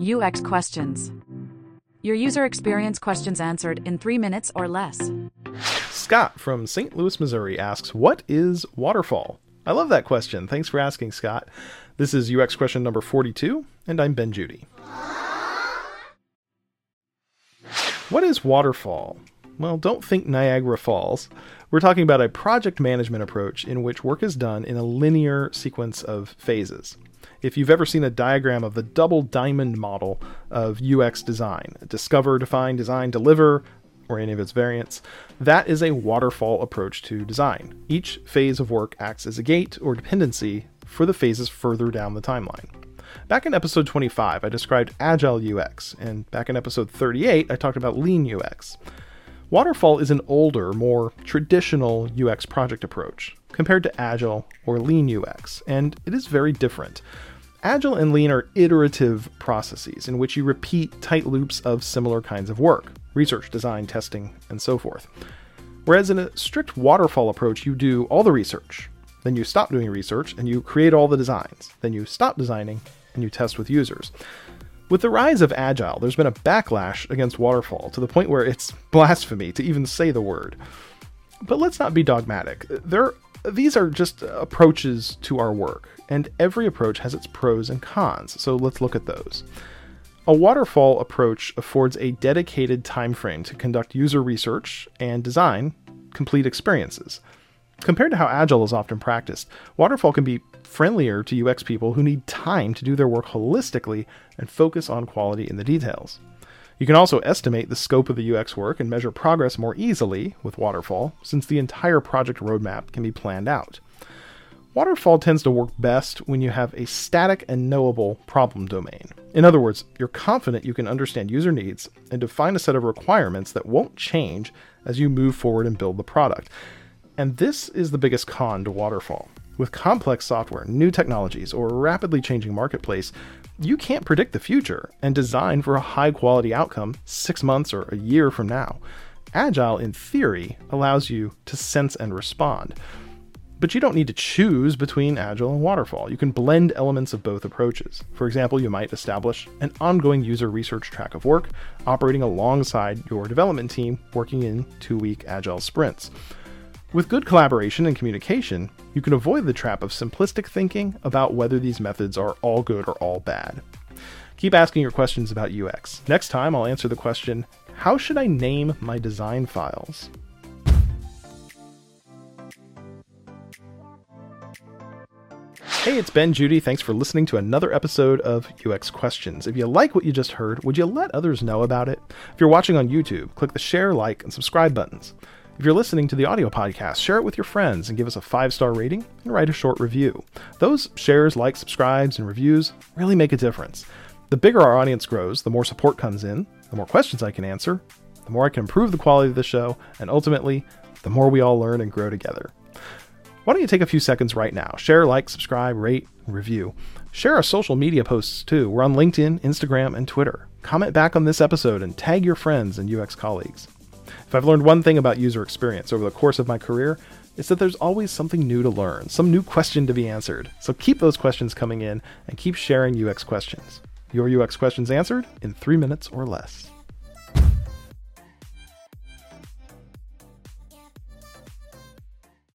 UX questions. Your user experience questions answered in three minutes or less. Scott from St. Louis, Missouri asks, What is waterfall? I love that question. Thanks for asking, Scott. This is UX question number 42, and I'm Ben Judy. What is waterfall? Well, don't think Niagara Falls. We're talking about a project management approach in which work is done in a linear sequence of phases. If you've ever seen a diagram of the double diamond model of UX design, discover, define, design, deliver, or any of its variants, that is a waterfall approach to design. Each phase of work acts as a gate or dependency for the phases further down the timeline. Back in episode 25, I described Agile UX, and back in episode 38, I talked about Lean UX. Waterfall is an older, more traditional UX project approach compared to Agile or Lean UX, and it is very different. Agile and Lean are iterative processes in which you repeat tight loops of similar kinds of work research, design, testing, and so forth. Whereas in a strict waterfall approach, you do all the research, then you stop doing research and you create all the designs, then you stop designing and you test with users. With the rise of Agile, there's been a backlash against Waterfall to the point where it's blasphemy to even say the word. But let's not be dogmatic. There, these are just approaches to our work, and every approach has its pros and cons, so let's look at those. A waterfall approach affords a dedicated time frame to conduct user research and design complete experiences. Compared to how Agile is often practiced, Waterfall can be friendlier to UX people who need time to do their work holistically and focus on quality in the details. You can also estimate the scope of the UX work and measure progress more easily with Waterfall, since the entire project roadmap can be planned out. Waterfall tends to work best when you have a static and knowable problem domain. In other words, you're confident you can understand user needs and define a set of requirements that won't change as you move forward and build the product. And this is the biggest con to Waterfall. With complex software, new technologies, or a rapidly changing marketplace, you can't predict the future and design for a high quality outcome six months or a year from now. Agile, in theory, allows you to sense and respond. But you don't need to choose between Agile and Waterfall. You can blend elements of both approaches. For example, you might establish an ongoing user research track of work, operating alongside your development team working in two week Agile sprints. With good collaboration and communication, you can avoid the trap of simplistic thinking about whether these methods are all good or all bad. Keep asking your questions about UX. Next time, I'll answer the question How should I name my design files? Hey, it's Ben Judy. Thanks for listening to another episode of UX Questions. If you like what you just heard, would you let others know about it? If you're watching on YouTube, click the share, like, and subscribe buttons. If you're listening to the audio podcast, share it with your friends and give us a five star rating and write a short review. Those shares, likes, subscribes, and reviews really make a difference. The bigger our audience grows, the more support comes in, the more questions I can answer, the more I can improve the quality of the show, and ultimately, the more we all learn and grow together. Why don't you take a few seconds right now? Share, like, subscribe, rate, review. Share our social media posts too. We're on LinkedIn, Instagram, and Twitter. Comment back on this episode and tag your friends and UX colleagues. If I've learned one thing about user experience over the course of my career, it's that there's always something new to learn, some new question to be answered. So keep those questions coming in and keep sharing UX questions. Your UX questions answered in three minutes or less.